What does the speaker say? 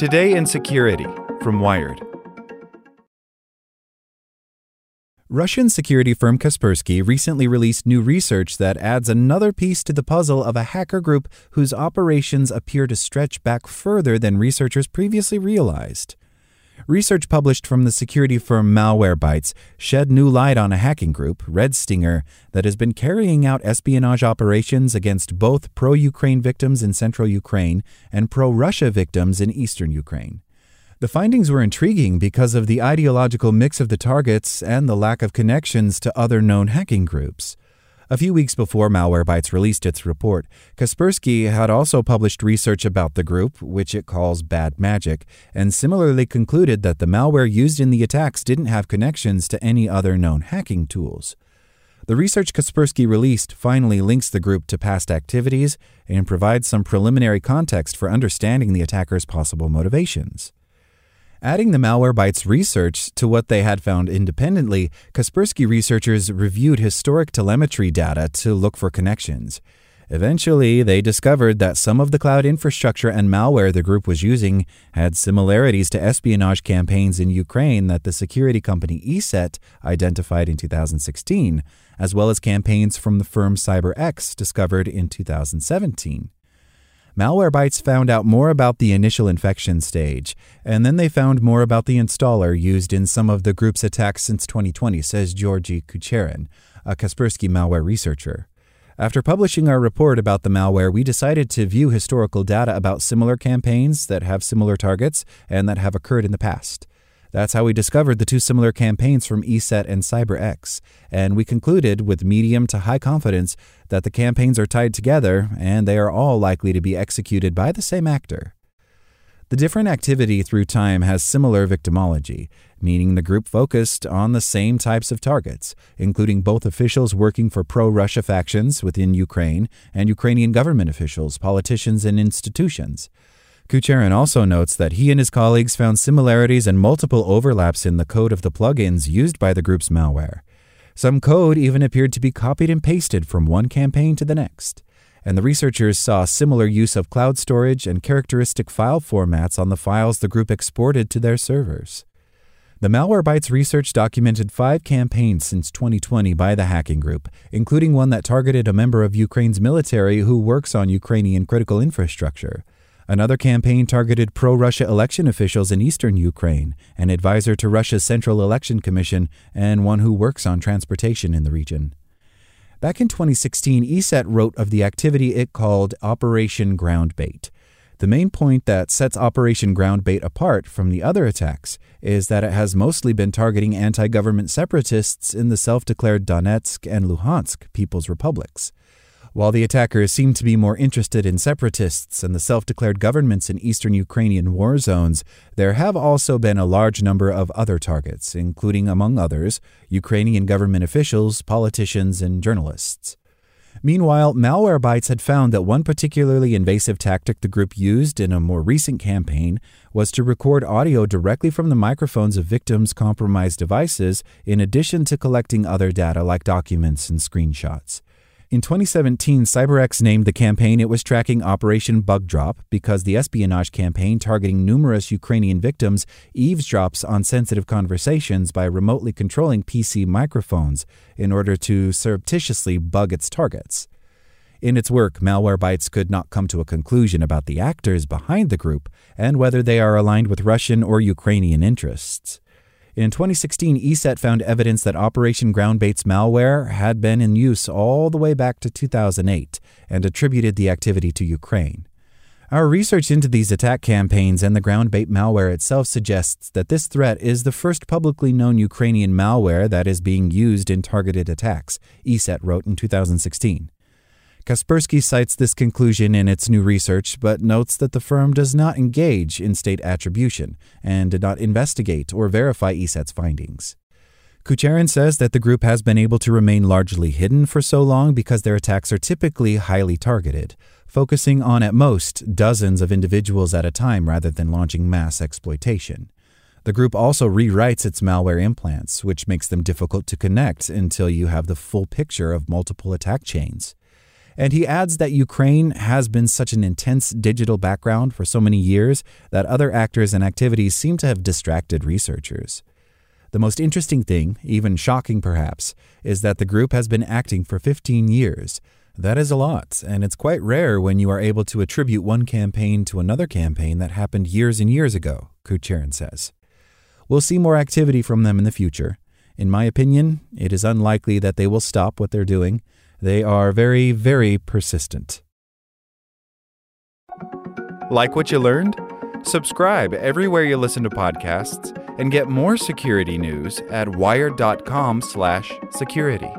Today in Security from Wired. Russian security firm Kaspersky recently released new research that adds another piece to the puzzle of a hacker group whose operations appear to stretch back further than researchers previously realized. Research published from the security firm Malwarebytes shed new light on a hacking group, Red Stinger, that has been carrying out espionage operations against both pro Ukraine victims in central Ukraine and pro Russia victims in eastern Ukraine. The findings were intriguing because of the ideological mix of the targets and the lack of connections to other known hacking groups. A few weeks before Malwarebytes released its report, Kaspersky had also published research about the group, which it calls Bad Magic, and similarly concluded that the malware used in the attacks didn't have connections to any other known hacking tools. The research Kaspersky released finally links the group to past activities and provides some preliminary context for understanding the attacker's possible motivations. Adding the Malwarebytes research to what they had found independently, Kaspersky researchers reviewed historic telemetry data to look for connections. Eventually, they discovered that some of the cloud infrastructure and malware the group was using had similarities to espionage campaigns in Ukraine that the security company ESET identified in 2016, as well as campaigns from the firm CyberX discovered in 2017. Malwarebytes found out more about the initial infection stage, and then they found more about the installer used in some of the group's attacks since 2020, says Georgi Kucherin, a Kaspersky malware researcher. After publishing our report about the malware, we decided to view historical data about similar campaigns that have similar targets and that have occurred in the past. That's how we discovered the two similar campaigns from ESET and CyberX, and we concluded with medium to high confidence that the campaigns are tied together and they are all likely to be executed by the same actor. The different activity through time has similar victimology, meaning the group focused on the same types of targets, including both officials working for pro Russia factions within Ukraine and Ukrainian government officials, politicians, and institutions. Kucherin also notes that he and his colleagues found similarities and multiple overlaps in the code of the plugins used by the group's malware. Some code even appeared to be copied and pasted from one campaign to the next. And the researchers saw similar use of cloud storage and characteristic file formats on the files the group exported to their servers. The Malwarebytes research documented five campaigns since 2020 by the hacking group, including one that targeted a member of Ukraine's military who works on Ukrainian critical infrastructure. Another campaign targeted pro Russia election officials in eastern Ukraine, an advisor to Russia's Central Election Commission, and one who works on transportation in the region. Back in 2016, ESET wrote of the activity it called Operation Groundbait. The main point that sets Operation Groundbait apart from the other attacks is that it has mostly been targeting anti government separatists in the self declared Donetsk and Luhansk People's Republics. While the attackers seem to be more interested in separatists and the self declared governments in eastern Ukrainian war zones, there have also been a large number of other targets, including, among others, Ukrainian government officials, politicians, and journalists. Meanwhile, Malwarebytes had found that one particularly invasive tactic the group used in a more recent campaign was to record audio directly from the microphones of victims' compromised devices, in addition to collecting other data like documents and screenshots. In 2017, CyberX named the campaign it was tracking Operation Bug Drop because the espionage campaign targeting numerous Ukrainian victims eavesdrops on sensitive conversations by remotely controlling PC microphones in order to surreptitiously bug its targets. In its work, Malwarebytes could not come to a conclusion about the actors behind the group and whether they are aligned with Russian or Ukrainian interests. In 2016, ESET found evidence that Operation Groundbait's malware had been in use all the way back to 2008 and attributed the activity to Ukraine. Our research into these attack campaigns and the Groundbait malware itself suggests that this threat is the first publicly known Ukrainian malware that is being used in targeted attacks, ESET wrote in 2016. Kaspersky cites this conclusion in its new research, but notes that the firm does not engage in state attribution and did not investigate or verify ESET's findings. Kucherin says that the group has been able to remain largely hidden for so long because their attacks are typically highly targeted, focusing on at most dozens of individuals at a time rather than launching mass exploitation. The group also rewrites its malware implants, which makes them difficult to connect until you have the full picture of multiple attack chains. And he adds that Ukraine has been such an intense digital background for so many years that other actors and activities seem to have distracted researchers. The most interesting thing, even shocking perhaps, is that the group has been acting for 15 years. That is a lot, and it's quite rare when you are able to attribute one campaign to another campaign that happened years and years ago, Kucherin says. We'll see more activity from them in the future. In my opinion, it is unlikely that they will stop what they're doing. They are very, very persistent. Like what you learned? Subscribe everywhere you listen to podcasts and get more security news at wired.com/security.